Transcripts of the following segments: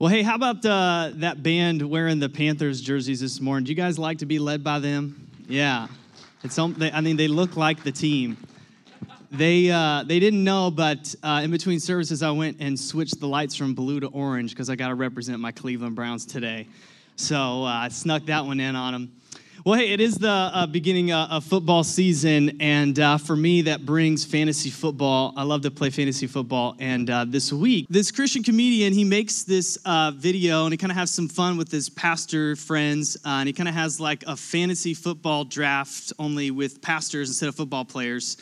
Well, hey, how about uh, that band wearing the Panthers jerseys this morning? Do you guys like to be led by them? Yeah, it's. I mean, they look like the team. They uh, they didn't know, but uh, in between services, I went and switched the lights from blue to orange because I got to represent my Cleveland Browns today. So uh, I snuck that one in on them. Well, hey, it is the uh, beginning uh, of football season, and uh, for me, that brings fantasy football. I love to play fantasy football, and uh, this week, this Christian comedian he makes this uh, video, and he kind of has some fun with his pastor friends, uh, and he kind of has like a fantasy football draft only with pastors instead of football players.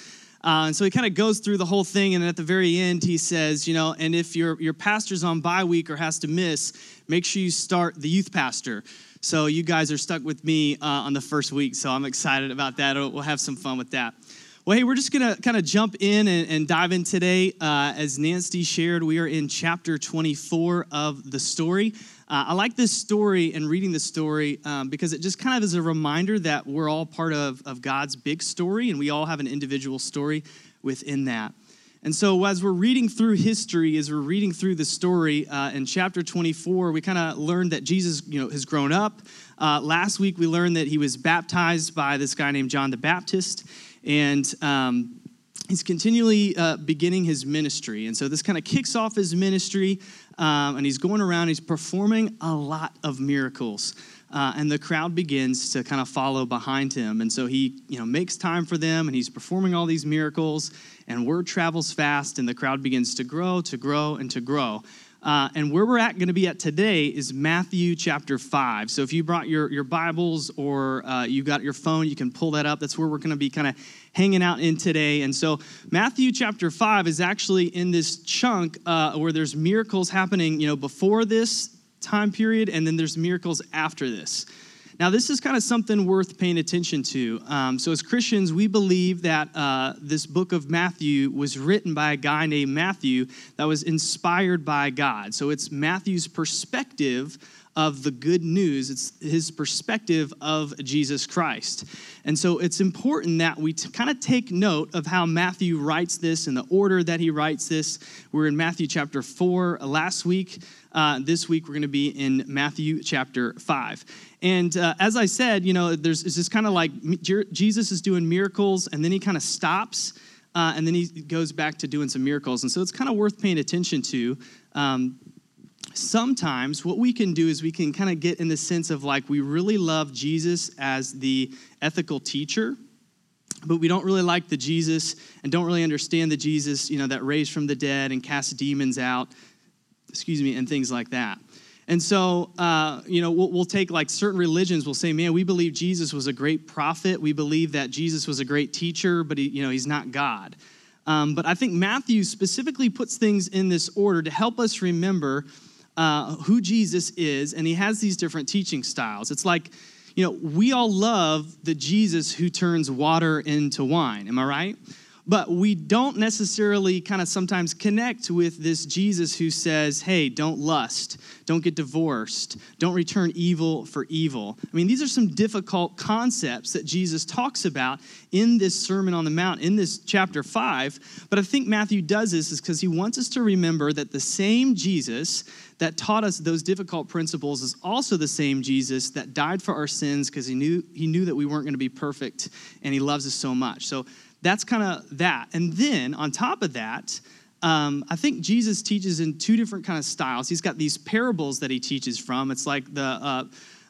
Uh, and so he kind of goes through the whole thing, and at the very end, he says, you know, and if your your pastor's on bye week or has to miss, make sure you start the youth pastor. So you guys are stuck with me uh, on the first week, so I'm excited about that. We'll have some fun with that. Well, hey, we're just going to kind of jump in and, and, dive in today. Uh, as Nancy shared, we are in chapter 24 of the story. Uh, I like this story and reading the story um, because it just kind of is a reminder that we're all part of, of God's big story and we all have an individual story within that. And so, as we're reading through history, as we're reading through the story uh, in chapter 24, we kind of learned that Jesus, you know, has grown up. Uh, last week, we learned that he was baptized by this guy named John the Baptist, and um, he's continually uh, beginning his ministry. And so, this kind of kicks off his ministry, um, and he's going around. He's performing a lot of miracles uh, and the crowd begins to kind of follow behind him. And so he, you know, makes time for them, and he's performing all these miracles. And word travels fast, and the crowd begins to grow, to grow, and to grow. Uh, and where we're at going to be at today is Matthew chapter 5. So if you brought your, your Bibles or uh, you got your phone, you can pull that up. That's where we're going to be kind of hanging out in today. And so Matthew chapter 5 is actually in this chunk uh, where there's miracles happening, you know, before this time period, and then there's miracles after this. Now, this is kind of something worth paying attention to. Um, so, as Christians, we believe that uh, this book of Matthew was written by a guy named Matthew that was inspired by God. So, it's Matthew's perspective of the good news. It's his perspective of Jesus Christ. And so it's important that we t- kind of take note of how Matthew writes this and the order that he writes this. We're in Matthew chapter 4 uh, last week. Uh, this week we're going to be in Matthew chapter 5. And uh, as I said, you know, there's it's just kind of like Jesus is doing miracles and then he kind of stops. Uh, and then he goes back to doing some miracles. And so it's kind of worth paying attention to. Um, sometimes what we can do is we can kind of get in the sense of like we really love Jesus as the ethical teacher, but we don't really like the Jesus and don't really understand the Jesus, you know, that raised from the dead and cast demons out, excuse me, and things like that. And so, uh, you know, we'll, we'll, take like certain religions. We'll say, man, we believe Jesus was a great prophet. We believe that Jesus was a great teacher, but he, you know, he's not God. Um, but I think Matthew specifically puts things in this order to help us remember uh, who Jesus is, and he has these different teaching styles. It's like, you know, we all love the Jesus who turns water into wine. Am I right? But we don't necessarily kind of sometimes connect with this Jesus who says, hey, don't lust, don't get divorced, don't return evil for evil. I mean, these are some difficult concepts that Jesus talks about in this Sermon on the Mount, in this chapter 5. But I think Matthew does this is because he wants us to remember that the same Jesus that taught us those difficult principles is also the same Jesus that died for our sins because he knew, he knew that we weren't going to be perfect and he loves us so much. So that's kind of that. And then on top of that, um, I think Jesus teaches in two different kind of styles. He's got these parables that he teaches from. It's like the, uh,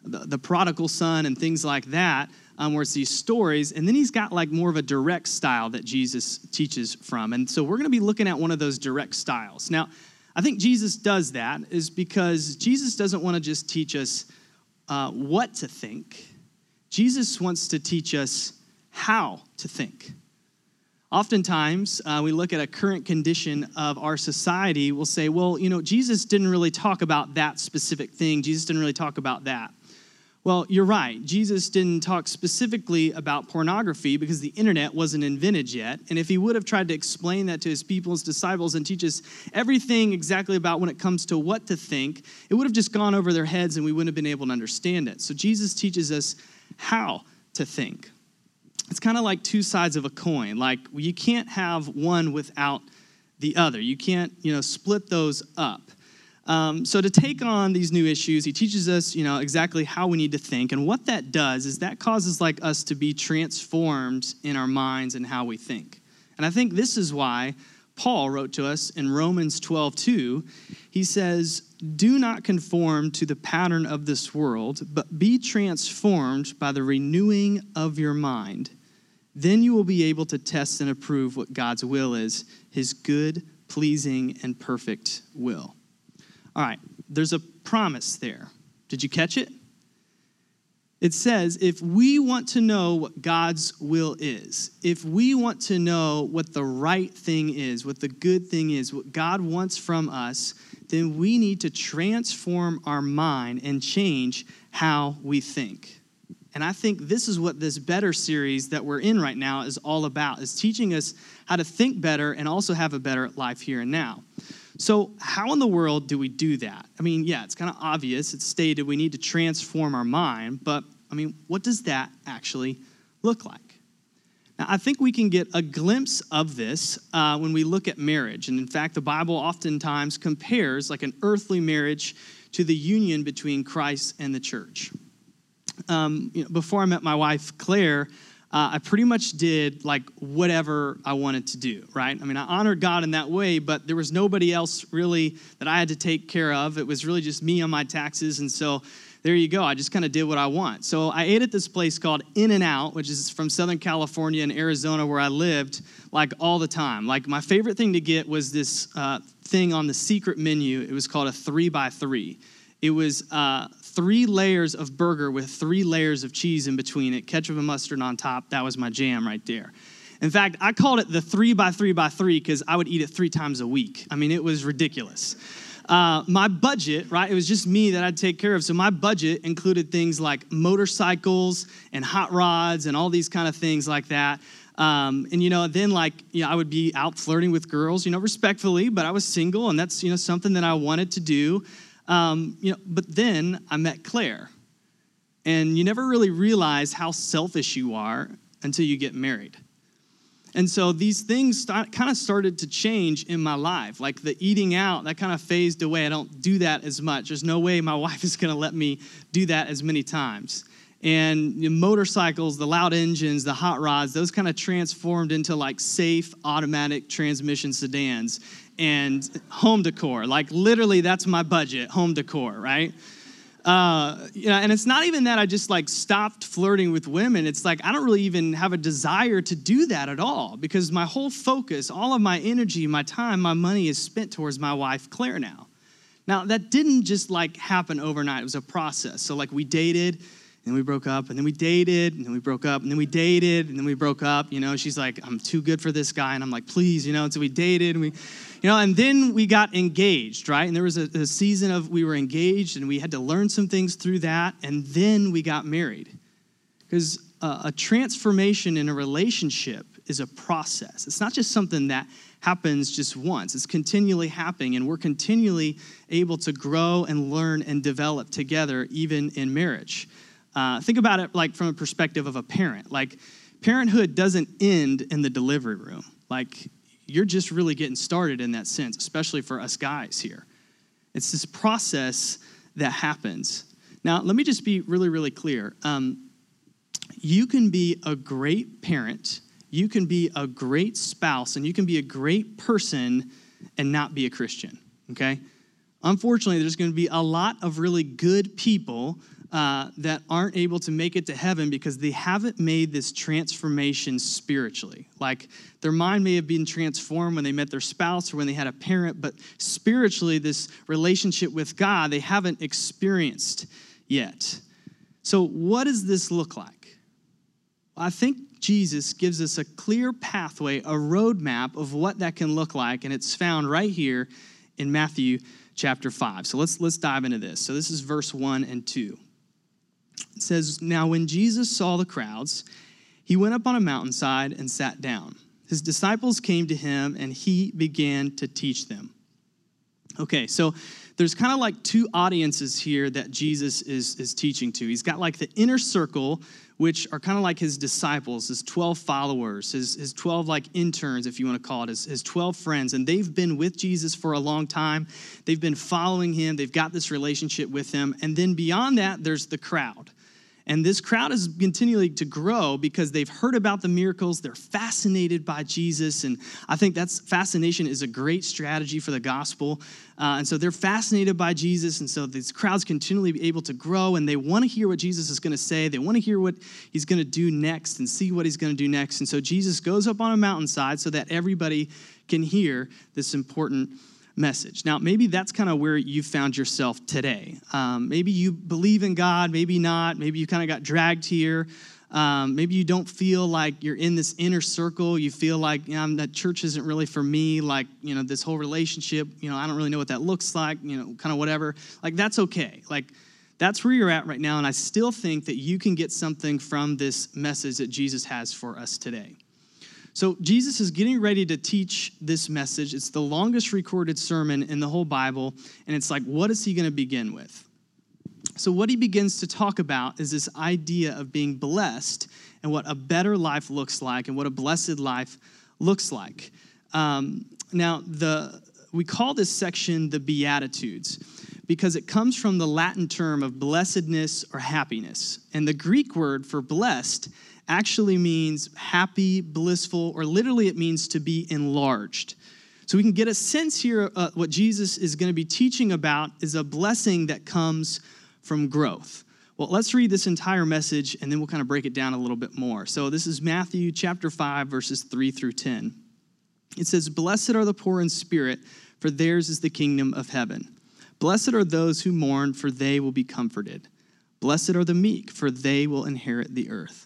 the, the, prodigal son and things like that, um, where it's these stories. And then he's got like more of a direct style that Jesus teaches from. And so we're going to be looking at one of those direct styles. Now, I think Jesus does that is because Jesus doesn't want to just teach us uh, what to think. Jesus wants to teach us how to think. Oftentimes, uh, we look at a current condition of our society, we'll say, well, you know, Jesus didn't really talk about that specific thing. Jesus didn't really talk about that. Well, you're right. Jesus didn't talk specifically about pornography because the internet wasn't invented yet. And if he would have tried to explain that to his people, his disciples, and teach us everything exactly about when it comes to what to think, it would have just gone over their heads and we wouldn't have been able to understand it. So Jesus teaches us how to think. It's kind of like two sides of a coin. Like you can't have one without the other. You can't, you know, split those up. Um, so to take on these new issues, he teaches us, you know, exactly how we need to think, and what that does is that causes like us to be transformed in our minds and how we think. And I think this is why Paul wrote to us in Romans 12, 2. He says, Do not conform to the pattern of this world, but be transformed by the renewing of your mind. Then you will be able to test and approve what God's will is, his good, pleasing, and perfect will. All right, there's a promise there. Did you catch it? It says, if we want to know what God's will is, if we want to know what the right thing is, what the good thing is, what God wants from us, then we need to transform our mind and change how we think. And I think this is what this better series that we're in right now is all about, is teaching us how to think better and also have a better life here and now. So, how in the world do we do that? I mean, yeah, it's kind of obvious. It's stated we need to transform our mind, but I mean, what does that actually look like? Now, I think we can get a glimpse of this uh, when we look at marriage. And in fact, the Bible oftentimes compares like an earthly marriage to the union between Christ and the church. Um, you know, before I met my wife, Claire, uh, I pretty much did like whatever I wanted to do, right? I mean, I honored God in that way, but there was nobody else really that I had to take care of. It was really just me on my taxes. And so there you go. I just kind of did what I want. So I ate at this place called In and Out, which is from Southern California and Arizona, where I lived, like all the time. Like my favorite thing to get was this uh, thing on the secret menu. It was called a three by three. It was uh, three layers of burger with three layers of cheese in between it, ketchup and mustard on top. That was my jam right there. In fact, I called it the three by three by three because I would eat it three times a week. I mean, it was ridiculous. Uh, my budget, right, it was just me that I'd take care of. So my budget included things like motorcycles and hot rods and all these kind of things like that. Um, and you know, then like you know, I would be out flirting with girls, you know, respectfully, but I was single, and that's you know something that I wanted to do. Um, you know, but then I met Claire, and you never really realize how selfish you are until you get married. And so these things start, kind of started to change in my life. Like the eating out, that kind of phased away. I don't do that as much. There's no way my wife is going to let me do that as many times. And motorcycles, the loud engines, the hot rods, those kind of transformed into like safe automatic transmission sedans and home decor. Like literally, that's my budget, home decor, right? Uh, you know, and it's not even that I just like stopped flirting with women. It's like I don't really even have a desire to do that at all because my whole focus, all of my energy, my time, my money is spent towards my wife, Claire, now. Now, that didn't just like happen overnight, it was a process. So, like, we dated and we broke up, and then we dated, and then we broke up, and then we dated, and then we broke up. You know, she's like, I'm too good for this guy. And I'm like, please, you know, and so we dated, and we, you know, and then we got engaged, right? And there was a, a season of we were engaged, and we had to learn some things through that, and then we got married. Because uh, a transformation in a relationship is a process. It's not just something that happens just once. It's continually happening, and we're continually able to grow and learn and develop together, even in marriage. Uh, think about it like from a perspective of a parent. Like, parenthood doesn't end in the delivery room. Like, you're just really getting started in that sense, especially for us guys here. It's this process that happens. Now, let me just be really, really clear. Um, you can be a great parent, you can be a great spouse, and you can be a great person and not be a Christian, okay? Unfortunately, there's going to be a lot of really good people uh, that aren't able to make it to heaven because they haven't made this transformation spiritually. Like their mind may have been transformed when they met their spouse or when they had a parent, but spiritually, this relationship with God, they haven't experienced yet. So, what does this look like? I think Jesus gives us a clear pathway, a roadmap of what that can look like, and it's found right here in Matthew chapter 5. So let's let's dive into this. So this is verse 1 and 2. It says, Now when Jesus saw the crowds, he went up on a mountainside and sat down. His disciples came to him, and he began to teach them. Okay, so there's kind of like two audiences here that Jesus is, is teaching to. He's got like the inner circle, which are kind of like his disciples, his 12 followers, his, his 12 like interns, if you want to call it, his, his 12 friends. And they've been with Jesus for a long time. They've been following him, they've got this relationship with him. And then beyond that, there's the crowd. And this crowd is continuing to grow because they've heard about the miracles. They're fascinated by Jesus. And I think that's fascination is a great strategy for the gospel. Uh, and so they're fascinated by Jesus. And so these crowds continually be able to grow and they want to hear what Jesus is going to say. They want to hear what he's going to do next and see what he's going to do next. And so Jesus goes up on a mountainside so that everybody can hear this important message. Now, maybe that's kind of where you found yourself today. Um, maybe you believe in God, maybe not. Maybe you kind of got dragged here. Um, maybe you don't feel like you're in this inner circle. You feel like, you know, that church isn't really for me. Like, you know, this whole relationship, you know, I don't really know what that looks like, you know, kind of whatever. Like, that's okay. Like, that's where you're at right now. And I still think that you can get something from this message that Jesus has for us today. So, Jesus is getting ready to teach this message. It's the longest recorded sermon in the whole Bible. And it's like, what is he going to begin with? So, what he begins to talk about is this idea of being blessed and what a better life looks like and what a blessed life looks like. Um, now, the, we call this section the Beatitudes because it comes from the Latin term of blessedness or happiness. And the Greek word for blessed actually means happy, blissful, or literally it means to be enlarged. So we can get a sense here uh, what Jesus is going to be teaching about is a blessing that comes from growth. Well, let's read this entire message and then we'll kind of break it down a little bit more. So this is Matthew chapter 5 verses 3 through 10. It says, "Blessed are the poor in spirit, for theirs is the kingdom of heaven. Blessed are those who mourn, for they will be comforted. Blessed are the meek, for they will inherit the earth."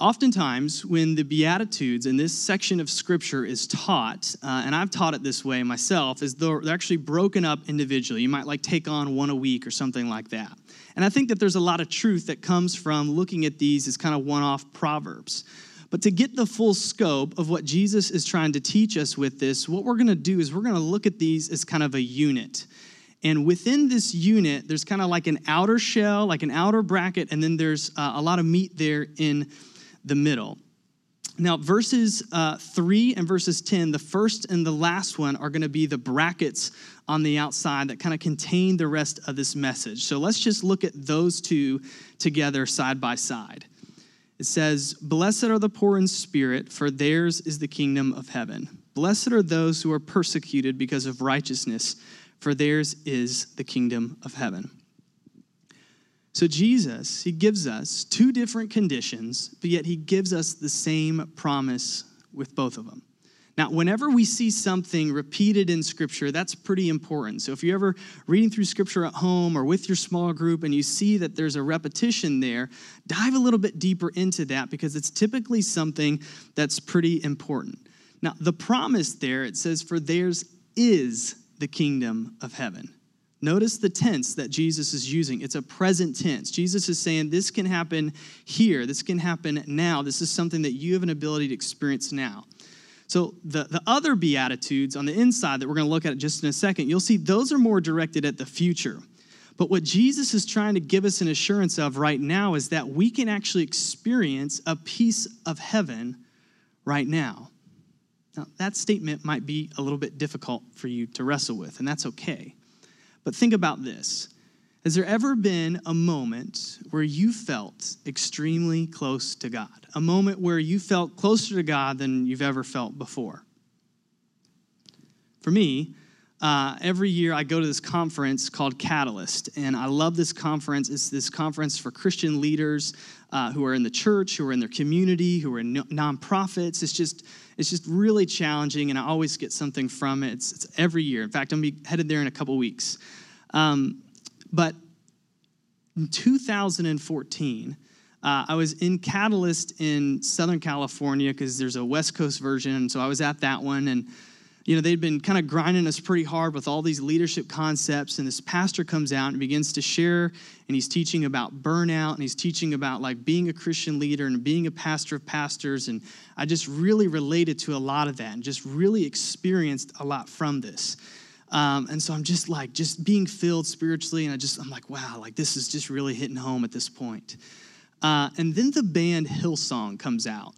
Oftentimes, when the Beatitudes in this section of Scripture is taught, uh, and I've taught it this way myself, is they're, they're actually broken up individually. You might like take on one a week or something like that. And I think that there's a lot of truth that comes from looking at these as kind of one off proverbs. But to get the full scope of what Jesus is trying to teach us with this, what we're going to do is we're going to look at these as kind of a unit. And within this unit, there's kind of like an outer shell, like an outer bracket, and then there's uh, a lot of meat there in the middle. Now, verses uh, 3 and verses 10, the first and the last one are going to be the brackets on the outside that kind of contain the rest of this message. So let's just look at those two together side by side. It says, Blessed are the poor in spirit, for theirs is the kingdom of heaven. Blessed are those who are persecuted because of righteousness, for theirs is the kingdom of heaven. So, Jesus, he gives us two different conditions, but yet he gives us the same promise with both of them. Now, whenever we see something repeated in Scripture, that's pretty important. So, if you're ever reading through Scripture at home or with your small group and you see that there's a repetition there, dive a little bit deeper into that because it's typically something that's pretty important. Now, the promise there, it says, For theirs is the kingdom of heaven. Notice the tense that Jesus is using. It's a present tense. Jesus is saying this can happen here, this can happen now. This is something that you have an ability to experience now. So, the, the other Beatitudes on the inside that we're going to look at just in a second, you'll see those are more directed at the future. But what Jesus is trying to give us an assurance of right now is that we can actually experience a piece of heaven right now. Now, that statement might be a little bit difficult for you to wrestle with, and that's okay. But think about this. Has there ever been a moment where you felt extremely close to God? A moment where you felt closer to God than you've ever felt before? For me, uh, every year I go to this conference called Catalyst, and I love this conference. It's this conference for Christian leaders uh, who are in the church, who are in their community, who are in nonprofits. It's just it's just really challenging, and I always get something from it. It's, it's every year. In fact, I'm be headed there in a couple weeks. Um, but in 2014, Uh, I was in Catalyst in Southern California because there's a West Coast version, so I was at that one. And you know, they'd been kind of grinding us pretty hard with all these leadership concepts. And this pastor comes out and begins to share, and he's teaching about burnout, and he's teaching about like being a Christian leader and being a pastor of pastors. And I just really related to a lot of that and just really experienced a lot from this. Um, and so I'm just like, just being filled spiritually. And I just, I'm like, wow, like this is just really hitting home at this point. Uh, and then the band Hillsong comes out.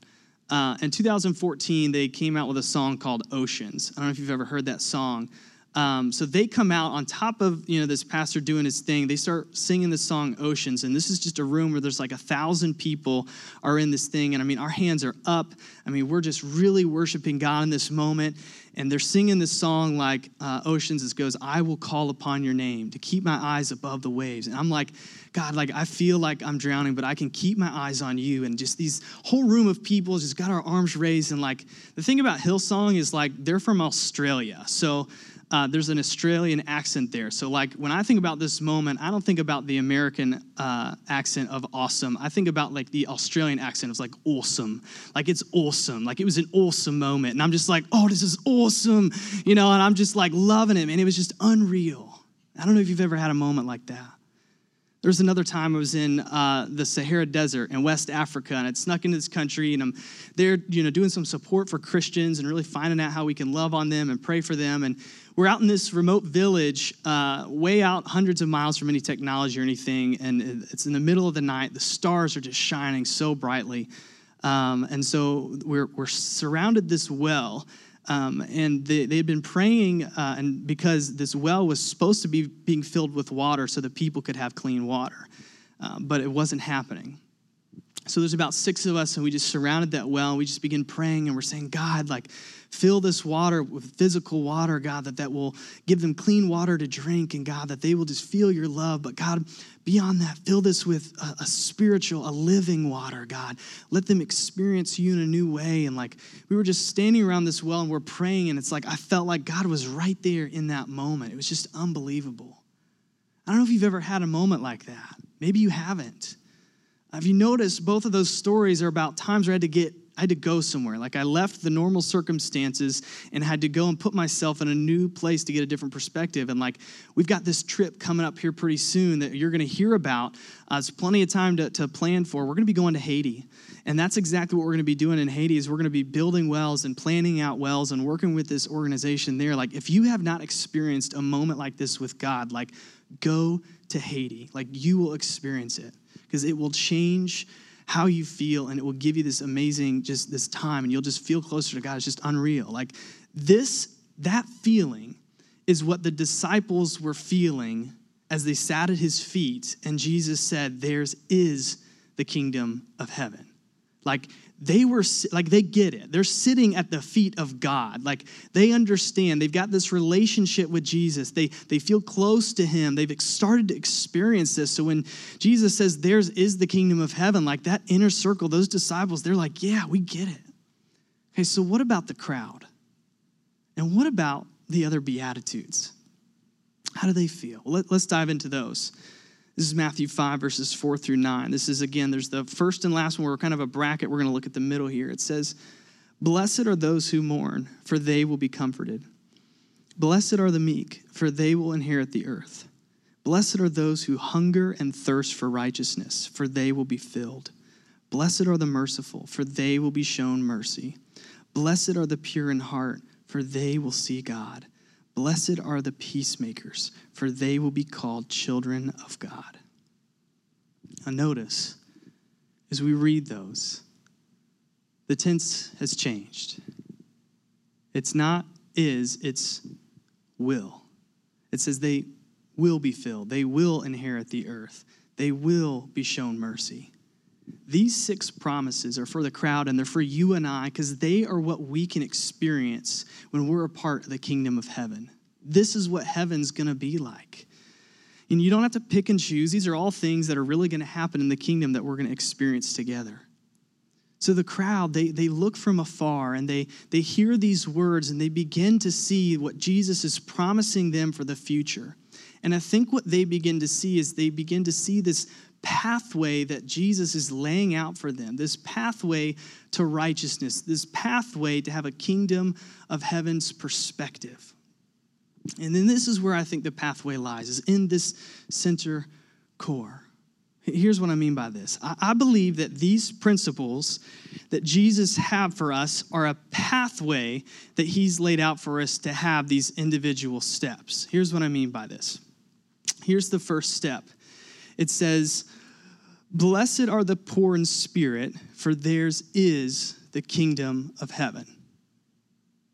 Uh, in 2014, they came out with a song called Oceans. I don't know if you've ever heard that song. Um, so they come out on top of you know this pastor doing his thing. They start singing the song Oceans, and this is just a room where there's like a thousand people are in this thing. And I mean, our hands are up. I mean, we're just really worshiping God in this moment. And they're singing this song like uh, Oceans. It goes, "I will call upon your name to keep my eyes above the waves." And I'm like, God, like I feel like I'm drowning, but I can keep my eyes on you. And just these whole room of people just got our arms raised. And like the thing about Hillsong is like they're from Australia, so uh, there's an Australian accent there. So, like, when I think about this moment, I don't think about the American uh, accent of awesome. I think about like the Australian accent of like awesome. Like, it's awesome. Like, it was an awesome moment. And I'm just like, oh, this is awesome. You know, and I'm just like loving it, man. It was just unreal. I don't know if you've ever had a moment like that. There was another time I was in uh, the Sahara Desert in West Africa, and I'd snuck into this country, and I'm there, you know, doing some support for Christians and really finding out how we can love on them and pray for them. And we're out in this remote village, uh, way out hundreds of miles from any technology or anything, and it's in the middle of the night. The stars are just shining so brightly. Um, and so we're, we're surrounded this well. Um, and they, had been praying, uh, and because this well was supposed to be being filled with water so that people could have clean water, uh, but it wasn't happening. So there's about six of us, and we just surrounded that well. And we just begin praying, and we're saying, God, like, fill this water with physical water, God, that that will give them clean water to drink, and God, that they will just feel your love. But God, beyond that, fill this with a, a spiritual, a living water, God. Let them experience you in a new way. And like, we were just standing around this well, and we're praying, and it's like I felt like God was right there in that moment. It was just unbelievable. I don't know if you've ever had a moment like that. Maybe you haven't. Have you noticed both of those stories are about times where I had to get I had to go somewhere. Like I left the normal circumstances and had to go and put myself in a new place to get a different perspective. And like we've got this trip coming up here pretty soon that you're going to hear about. Uh, it's plenty of time to, to plan for. We're going to be going to Haiti. And that's exactly what we're going to be doing in Haiti is we're going to be building wells and planning out wells and working with this organization there. Like if you have not experienced a moment like this with God, like go to Haiti. Like you will experience it because it will change how you feel and it will give you this amazing just this time and you'll just feel closer to God. It's just unreal. Like this, that feeling is what the disciples were feeling as they sat at his feet and Jesus said, Theirs is the kingdom of heaven. Like they were like they get it. They're sitting at the feet of god. Like they understand. They've got this relationship with jesus. They they feel close to him. They've started to experience this. So when jesus says theirs is the kingdom of heaven like that inner circle those disciples they're like yeah we get it. Okay so what about the crowd? And what about the other beatitudes? How do they feel? Let, let's dive into those this is Matthew 5, verses 4 through 9. This is, again, there's the first and last one. We're kind of a bracket. We're going to look at the middle here. It says, Blessed are those who mourn, for they will be comforted. Blessed are the meek, for they will inherit the earth. Blessed are those who hunger and thirst for righteousness, for they will be filled. Blessed are the merciful, for they will be shown mercy. Blessed are the pure in heart, for they will see God. Blessed are the peacemakers, for they will be called children of God. Now, notice as we read those, the tense has changed. It's not is, it's will. It says they will be filled, they will inherit the earth, they will be shown mercy. These six promises are for the crowd and they're for you and I because they are what we can experience when we're a part of the kingdom of heaven. This is what heaven's going to be like. And you don't have to pick and choose. These are all things that are really going to happen in the kingdom that we're going to experience together. So the crowd, they, they look from afar and they, they hear these words and they begin to see what Jesus is promising them for the future. And I think what they begin to see is they begin to see this pathway that Jesus is laying out for them, this pathway to righteousness, this pathway to have a kingdom of heaven's perspective. And then this is where I think the pathway lies, is in this center core. Here's what I mean by this. I believe that these principles that Jesus have for us are a pathway that he's laid out for us to have these individual steps. Here's what I mean by this. Here's the first step. It says, "Blessed are the poor in spirit, for theirs is the kingdom of heaven."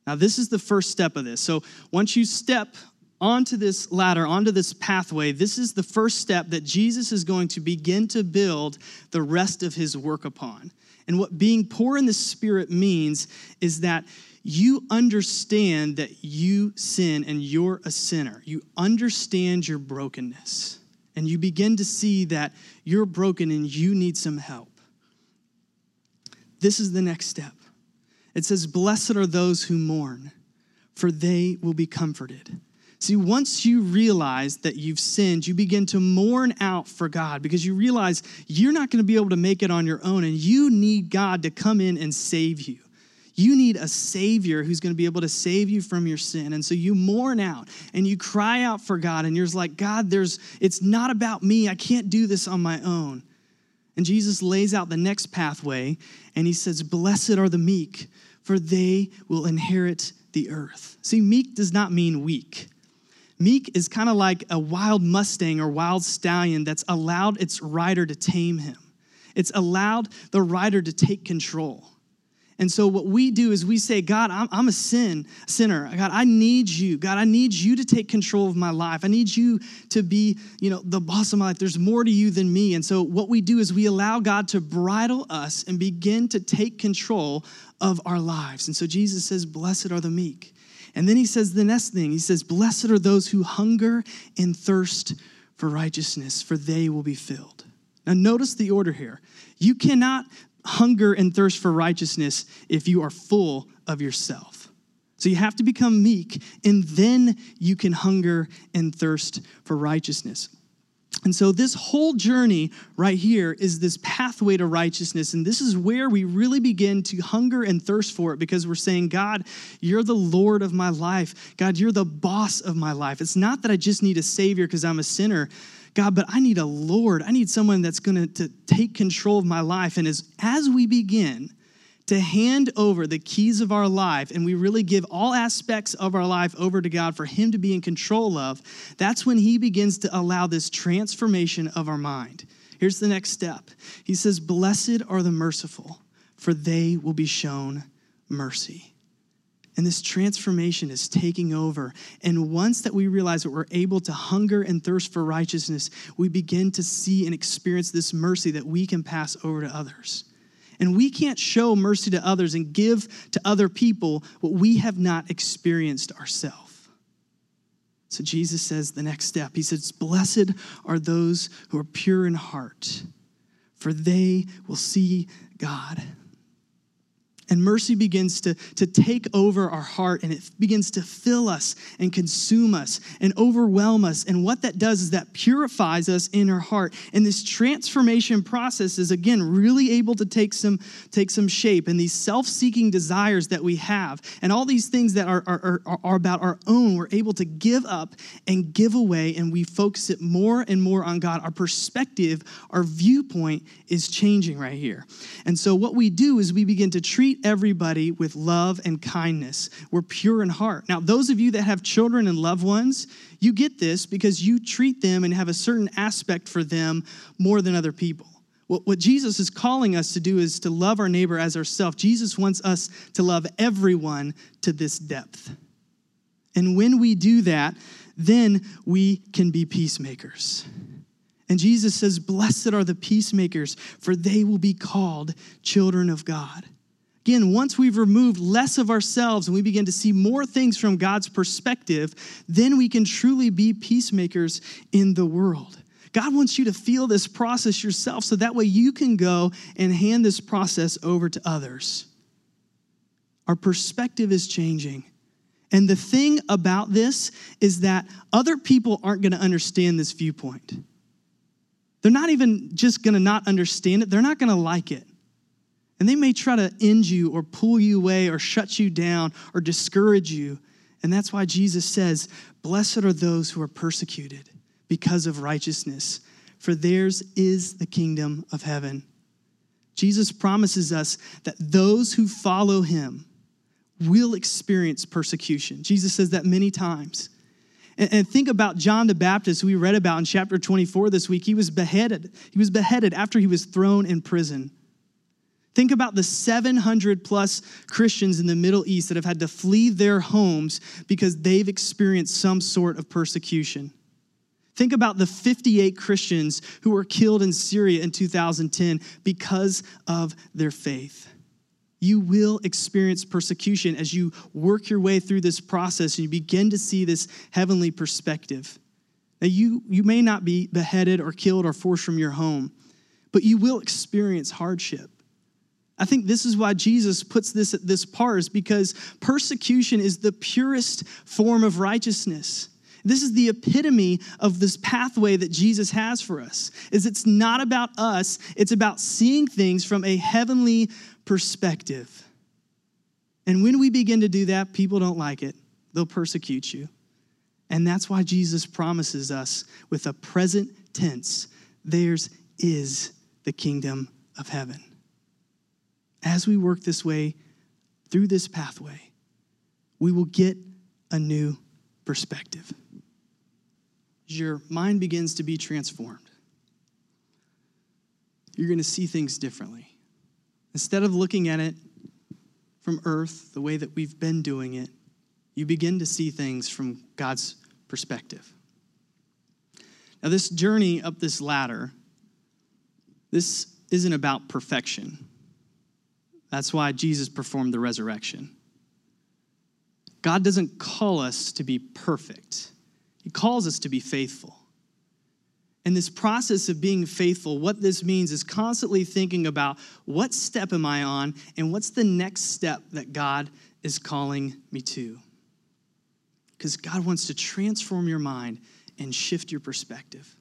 Now, this is the first step of this. So, once you step onto this ladder, onto this pathway, this is the first step that Jesus is going to begin to build the rest of his work upon. And what being poor in the spirit means is that you understand that you sin and you're a sinner. You understand your brokenness. And you begin to see that you're broken and you need some help. This is the next step. It says, Blessed are those who mourn, for they will be comforted. See, once you realize that you've sinned, you begin to mourn out for God because you realize you're not going to be able to make it on your own and you need God to come in and save you. You need a Savior who's going to be able to save you from your sin. And so you mourn out and you cry out for God and you're like, God, there's, it's not about me. I can't do this on my own. And Jesus lays out the next pathway and he says, Blessed are the meek, for they will inherit the earth. See, meek does not mean weak. Meek is kind of like a wild Mustang or wild stallion that's allowed its rider to tame him. It's allowed the rider to take control. And so what we do is we say, God, I'm, I'm a sin, sinner. God, I need you. God, I need you to take control of my life. I need you to be, you know, the boss of my life. There's more to you than me. And so what we do is we allow God to bridle us and begin to take control of our lives. And so Jesus says, Blessed are the meek. And then he says the next thing He says, Blessed are those who hunger and thirst for righteousness, for they will be filled. Now, notice the order here. You cannot hunger and thirst for righteousness if you are full of yourself. So you have to become meek, and then you can hunger and thirst for righteousness. And so, this whole journey right here is this pathway to righteousness. And this is where we really begin to hunger and thirst for it because we're saying, God, you're the Lord of my life. God, you're the boss of my life. It's not that I just need a Savior because I'm a sinner. God, but I need a Lord. I need someone that's going to take control of my life. And as, as we begin to hand over the keys of our life and we really give all aspects of our life over to God for Him to be in control of, that's when He begins to allow this transformation of our mind. Here's the next step He says, Blessed are the merciful, for they will be shown mercy. And this transformation is taking over. And once that we realize that we're able to hunger and thirst for righteousness, we begin to see and experience this mercy that we can pass over to others. And we can't show mercy to others and give to other people what we have not experienced ourselves. So Jesus says the next step He says, Blessed are those who are pure in heart, for they will see God. And mercy begins to, to take over our heart and it begins to fill us and consume us and overwhelm us. And what that does is that purifies us in our heart. And this transformation process is, again, really able to take some, take some shape. And these self seeking desires that we have and all these things that are, are, are, are about our own, we're able to give up and give away. And we focus it more and more on God. Our perspective, our viewpoint is changing right here. And so what we do is we begin to treat treat everybody with love and kindness. We're pure in heart. Now, those of you that have children and loved ones, you get this because you treat them and have a certain aspect for them more than other people. What, Jesus is calling us to do is to love our neighbor as ourselves. Jesus wants us to love everyone to this depth. And when we do that, then we can be peacemakers. And Jesus says, Blessed are the peacemakers, for they will be called children of God. Again, once we've removed less of ourselves and we begin to see more things from God's perspective, then we can truly be peacemakers in the world. God wants you to feel this process yourself so that way you can go and hand this process over to others. Our perspective is changing. And the thing about this is that other people aren't going to understand this viewpoint. they're not even just going to not understand it, they're not going to like it. And they may try to end you or pull you away or shut you down or discourage you. And that's why Jesus says, Blessed are those who are persecuted because of righteousness, for theirs is the kingdom of heaven. Jesus promises us that those who follow him will experience persecution. Jesus says that many times. And, think about John the Baptist, who we read about in chapter 24 this week. He was beheaded. He was beheaded after he was thrown in prison. Think about the 700 plus Christians in the Middle East that have had to flee their homes because they've experienced some sort of persecution. Think about the 58 Christians who were killed in Syria in 2010 because of their faith. You will experience persecution as you work your way through this process and you begin to see this heavenly perspective. Now, you, you may not be beheaded or killed or forced from your home, but you will experience hardship. I think this is why Jesus puts this at this part, is because persecution is the purest form of righteousness. This is the epitome of this pathway that Jesus has for us. Is it's not about us, it's about seeing things from a heavenly perspective. And when we begin to do that, people don't like it. They'll persecute you. And that's why Jesus promises us with a present tense, theirs is the kingdom of heaven. As we work this way through this pathway, we will get a new perspective your mind begins to be transformed, you're going to see things differently. Instead of looking at it from earth the way that we've been doing it, you begin to see things from God's perspective. Now, this journey up this ladder, this isn't about perfection. That's why Jesus performed the resurrection. God doesn't call us to be perfect. He calls us to be faithful. And this process of being faithful, what this means is constantly thinking about what step am I on and what's the next step that God is calling me to. Because God wants to transform your mind and shift your perspective.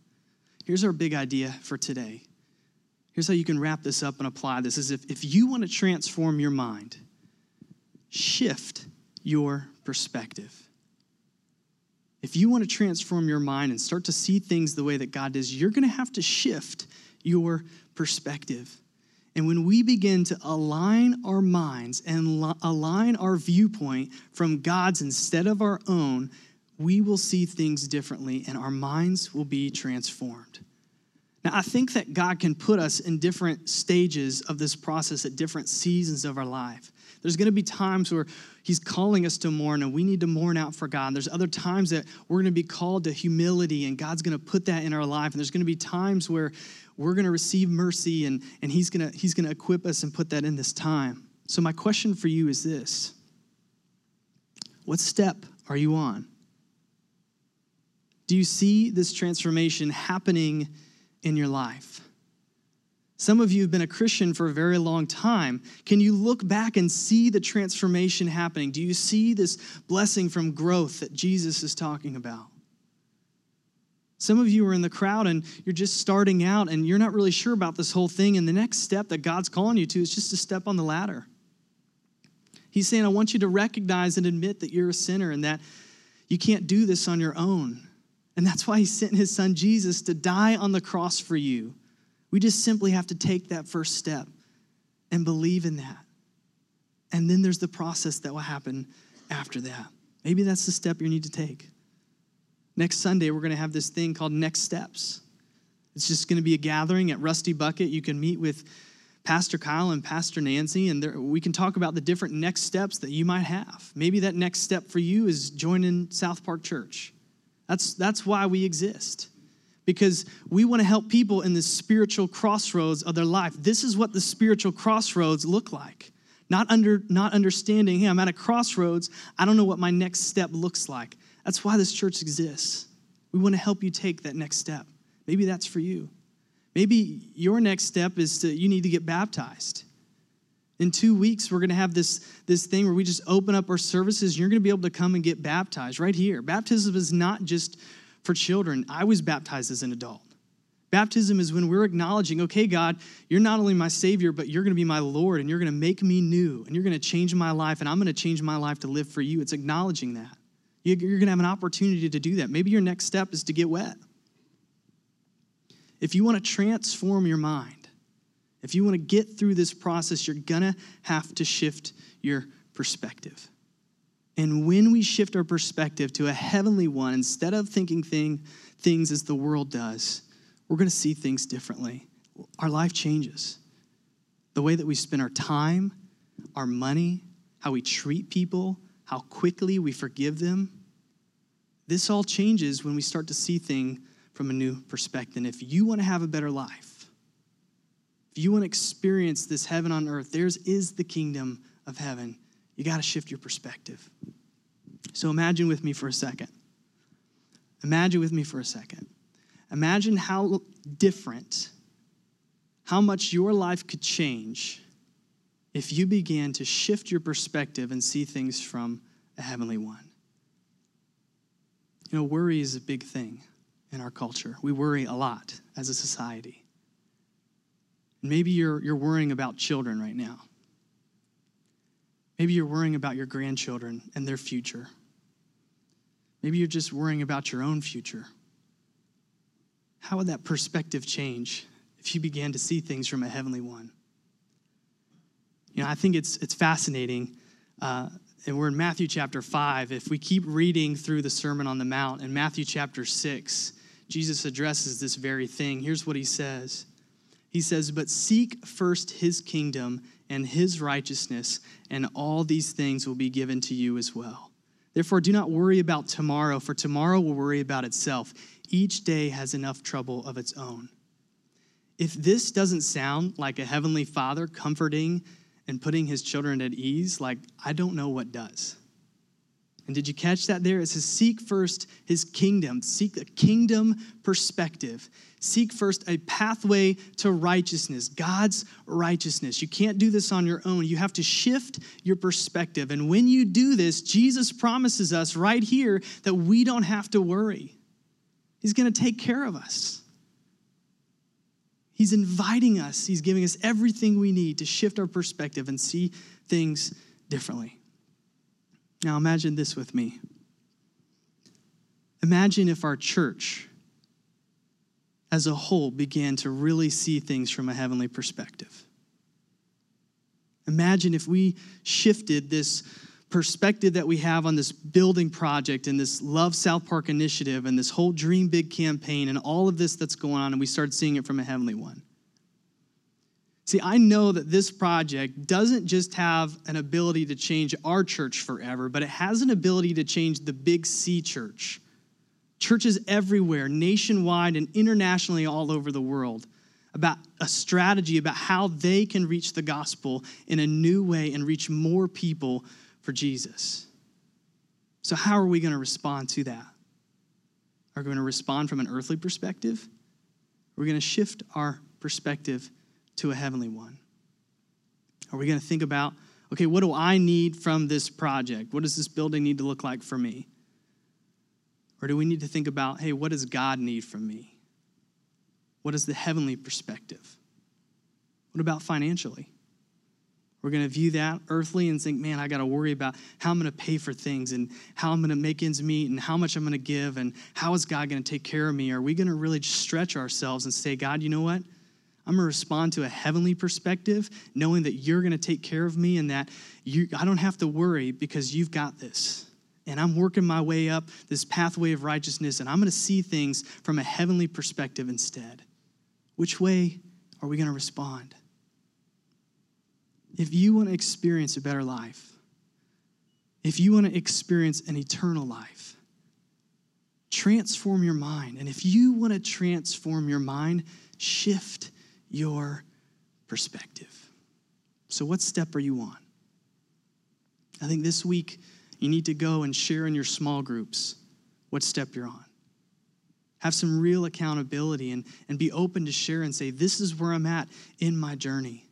Here's our big idea for today. Here's how you can wrap this up and apply this is if, if you want to transform your mind, shift your perspective. If you want to transform your mind and start to see things the way that God does, you're going to have to shift your perspective. And when we begin to align our minds and align our viewpoint from God's instead of our own, we will see things differently and our minds will be transformed. Now, I think that God can put us in different stages of this process at different seasons of our life. There's going to be times where He's calling us to mourn and we need to mourn out for God. There's other times that we're going to be called to humility and God's going to put that in our life. And there's going to be times where we're going to receive mercy and, and He's going to, he's going to equip us and put that in this time. So, my question for you is this What step are you on? Do you see this transformation happening in your life? Some of you have been a Christian for a very long time. Can you look back and see the transformation happening? Do you see this blessing from growth that Jesus is talking about? Some of you are in the crowd and you're just starting out and you're not really sure about this whole thing. And the next step that God's calling you to is just to step on the ladder. He's saying, I want you to recognize and admit that you're a sinner and that you can't do this on your own. And that's why He sent His Son Jesus to die on the cross for you we just simply have to take that first step and believe in that. And then there's the process that will happen after that. Maybe that's the step you need to take. Next Sunday, we're going to have this thing called Next Steps. It's just going to be a gathering at Rusty Bucket. You can meet with Pastor Kyle and Pastor Nancy, and there, we can talk about the different next steps that you might have. Maybe that next step for you is joining South Park Church. That's, that's why we exist because we want to help people in the spiritual crossroads of their life. This is what the spiritual crossroads look like. Not under not understanding, hey, I'm at a crossroads. I don't know what my next step looks like. That's why this church exists. We want to help you take that next step. Maybe that's for you. Maybe your next step is to you need to get baptized. In two weeks, we're going to have this, this thing where we just open up our services. You're going to be able to come and get baptized right here. Baptism is not just for children. I was baptized as an adult. Baptism is when we're acknowledging, okay, God, you're not only my Savior, but you're going to be my Lord, and you're going to make me new, and you're going to change my life, and I'm going to change my life to live for you. It's acknowledging that. You're going to have an opportunity to do that. Maybe your next step is to get wet. If you want to transform your mind, if you want to get through this process, you're going to have to shift your perspective. And when we shift our perspective to a heavenly one, instead of thinking thing, things as the world does, we're going to see things differently. Our life changes. The way that we spend our time, our money, how we treat people, how quickly we forgive them. This all changes when we start to see things from a new perspective. And if you want to have a better life, if you want to experience this heaven on earth, theirs is the kingdom of heaven. You got to shift your perspective. So imagine with me for a second. Imagine with me for a second. Imagine how different, how much your life could change if you began to shift your perspective and see things from a heavenly one. You know, worry is a big thing in our culture. We worry a lot as a society. Maybe you're, you're worrying about children right now. Maybe you're worrying about your grandchildren and their future. Maybe you're just worrying about your own future. How would that perspective change if you began to see things from a heavenly one? You know, I think it's, it's fascinating. Uh, and we're in Matthew chapter 5. If we keep reading through the Sermon on the Mount, in Matthew chapter 6, Jesus addresses this very thing. Here's what he says He says, But seek first his kingdom and his righteousness, and all these things will be given to you as well. Therefore, do not worry about tomorrow, for tomorrow will worry about itself. Each day has enough trouble of its own. If this doesn't sound like a heavenly father comforting and putting his children at ease, like I don't know what does. And did you catch that there? It says, Seek first his kingdom, seek a kingdom perspective. Seek first a pathway to righteousness, God's righteousness. You can't do this on your own. You have to shift your perspective. And when you do this, Jesus promises us right here that we don't have to worry. He's going to take care of us. He's inviting us, He's giving us everything we need to shift our perspective and see things differently. Now, imagine this with me. Imagine if our church as a whole began to really see things from a heavenly perspective. Imagine if we shifted this perspective that we have on this building project and this Love South Park initiative and this whole Dream Big campaign and all of this that's going on, and we started seeing it from a heavenly one. See, I know that this project doesn't just have an ability to change our church forever, but it has an ability to change the Big C church. Churches everywhere, nationwide and internationally all over the world, about a strategy about how they can reach the gospel in a new way and reach more people for Jesus. So, how are we going to respond to that? Are we going to respond from an earthly perspective? We're going to shift our perspective to a heavenly one? Are we going to think about, okay, what do I need from this project? What does this building need to look like for me? Or do we need to think about, hey, what does God need from me? What is the heavenly perspective? What about financially? We're going to view that earthly and think, man, I got to worry about how I'm going to pay for things and how I'm going to make ends meet and how much I'm going to give and how is God going to take care of me? Are we going to really stretch ourselves and say, God, you know what? I'm going to respond to a heavenly perspective, knowing that you're going to take care of me and that you, I don't have to worry because you've got this. And I'm working my way up this pathway of righteousness, and I'm going to see things from a heavenly perspective instead. Which way are we going to respond? If you want to experience a better life, if you want to experience an eternal life, transform your mind. And if you want to transform your mind, shift your perspective. So, what step are you on? I think this week you need to go and share in your small groups what step you're on. Have some real accountability and, and be open to share and say, This is where I'm at in my journey.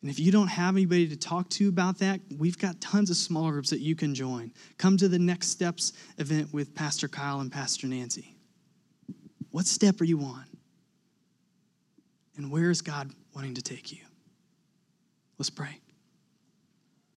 And if you don't have anybody to talk to about that, we've got tons of small groups that you can join. Come to the Next Steps event with Pastor Kyle and Pastor Nancy. What step are you on? And where is God wanting to take you? Let's pray.